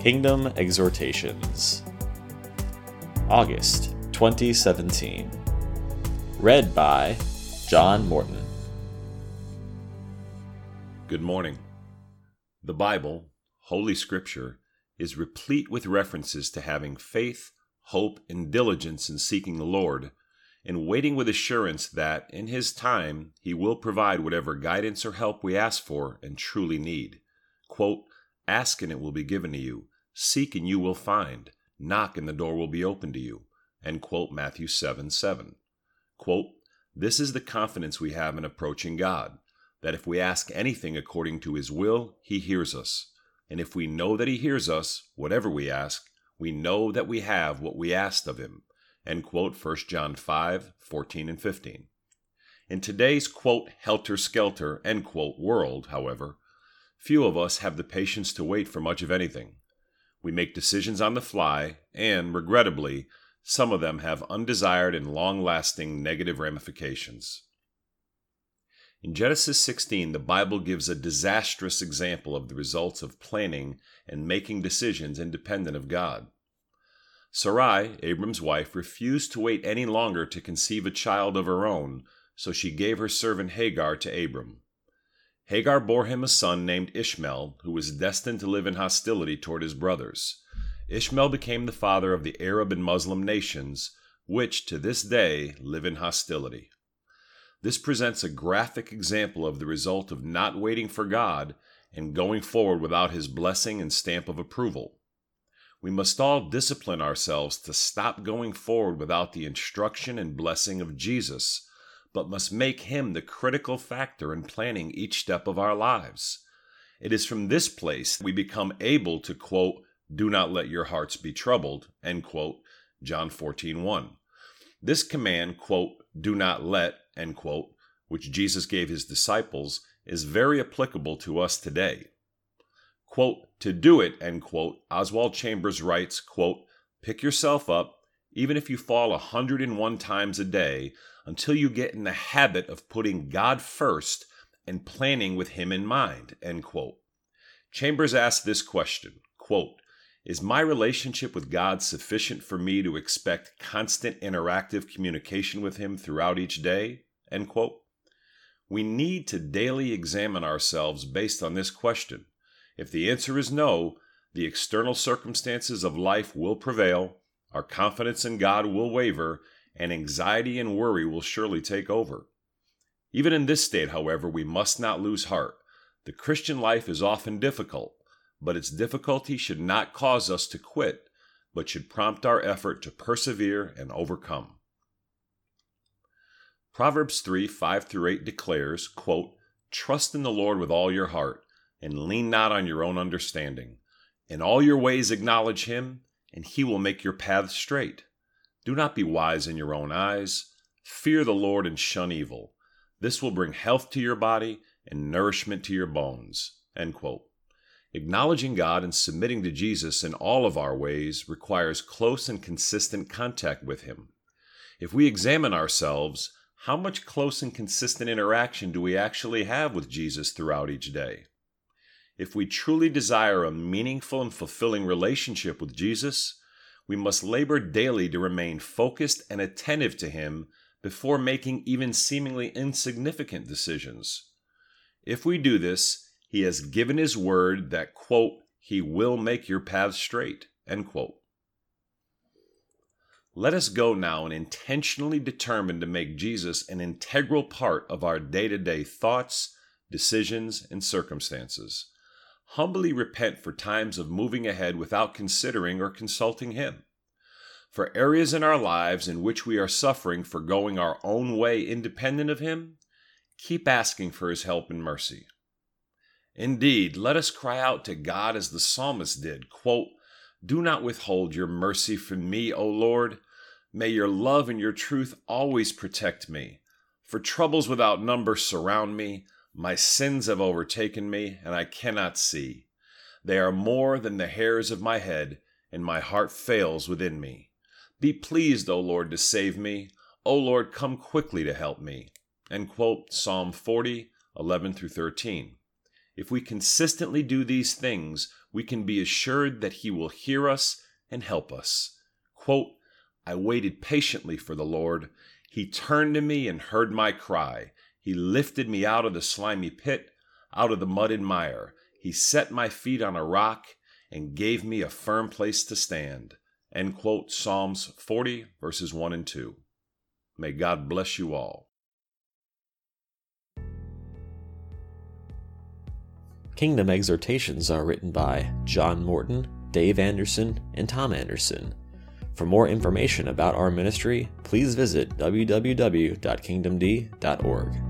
Kingdom Exhortations, August 2017. Read by John Morton. Good morning. The Bible, Holy Scripture, is replete with references to having faith, hope, and diligence in seeking the Lord, and waiting with assurance that, in His time, He will provide whatever guidance or help we ask for and truly need. Quote, Ask and it will be given to you. Seek and you will find. Knock and the door will be opened to you. And quote Matthew 7 7. Quote, This is the confidence we have in approaching God, that if we ask anything according to his will, he hears us. And if we know that he hears us, whatever we ask, we know that we have what we asked of him. End quote 1 John 5, 14 and 15. In today's quote helter skelter end quote world, however, few of us have the patience to wait for much of anything. We make decisions on the fly, and, regrettably, some of them have undesired and long lasting negative ramifications. In Genesis 16, the Bible gives a disastrous example of the results of planning and making decisions independent of God. Sarai, Abram's wife, refused to wait any longer to conceive a child of her own, so she gave her servant Hagar to Abram. Hagar bore him a son named Ishmael, who was destined to live in hostility toward his brothers. Ishmael became the father of the Arab and Muslim nations, which to this day live in hostility. This presents a graphic example of the result of not waiting for God and going forward without his blessing and stamp of approval. We must all discipline ourselves to stop going forward without the instruction and blessing of Jesus but must make him the critical factor in planning each step of our lives. It is from this place we become able to quote, do not let your hearts be troubled, end quote, John 14, 1. This command, quote, do not let, end quote, which Jesus gave his disciples, is very applicable to us today. Quote, to do it, end quote, Oswald Chambers writes, quote, pick yourself up, even if you fall a hundred and one times a day, until you get in the habit of putting God first and planning with Him in mind. End quote. Chambers asked this question quote, Is my relationship with God sufficient for me to expect constant interactive communication with Him throughout each day? End quote. We need to daily examine ourselves based on this question. If the answer is no, the external circumstances of life will prevail, our confidence in God will waver, and anxiety and worry will surely take over. Even in this state, however, we must not lose heart. The Christian life is often difficult, but its difficulty should not cause us to quit, but should prompt our effort to persevere and overcome. Proverbs 3 5 through 8 declares, quote, Trust in the Lord with all your heart, and lean not on your own understanding. In all your ways acknowledge him, and he will make your paths straight. Do not be wise in your own eyes. Fear the Lord and shun evil. This will bring health to your body and nourishment to your bones. Acknowledging God and submitting to Jesus in all of our ways requires close and consistent contact with Him. If we examine ourselves, how much close and consistent interaction do we actually have with Jesus throughout each day? If we truly desire a meaningful and fulfilling relationship with Jesus, we must labor daily to remain focused and attentive to Him before making even seemingly insignificant decisions. If we do this, He has given His word that, quote, He will make your paths straight, end quote. Let us go now and intentionally determine to make Jesus an integral part of our day to day thoughts, decisions, and circumstances humbly repent for times of moving ahead without considering or consulting Him. For areas in our lives in which we are suffering for going our own way independent of Him, keep asking for His help and mercy. Indeed, let us cry out to God as the psalmist did quote, Do not withhold your mercy from me, O Lord. May your love and your truth always protect me. For troubles without number surround me my sins have overtaken me, and I cannot see. They are more than the hairs of my head, and my heart fails within me. Be pleased, O Lord, to save me. O Lord, come quickly to help me. End quote, Psalm 40, 11 through 13. If we consistently do these things, we can be assured that He will hear us and help us. Quote, I waited patiently for the Lord. He turned to me and heard my cry. He lifted me out of the slimy pit, out of the mud and mire. He set my feet on a rock and gave me a firm place to stand. End quote, Psalms 40, verses 1 and 2. May God bless you all. Kingdom exhortations are written by John Morton, Dave Anderson, and Tom Anderson. For more information about our ministry, please visit www.kingdomd.org.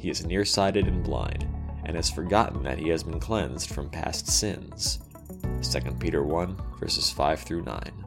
he is nearsighted and blind, and has forgotten that he has been cleansed from past sins. 2 Peter 1, verses 5 through 9.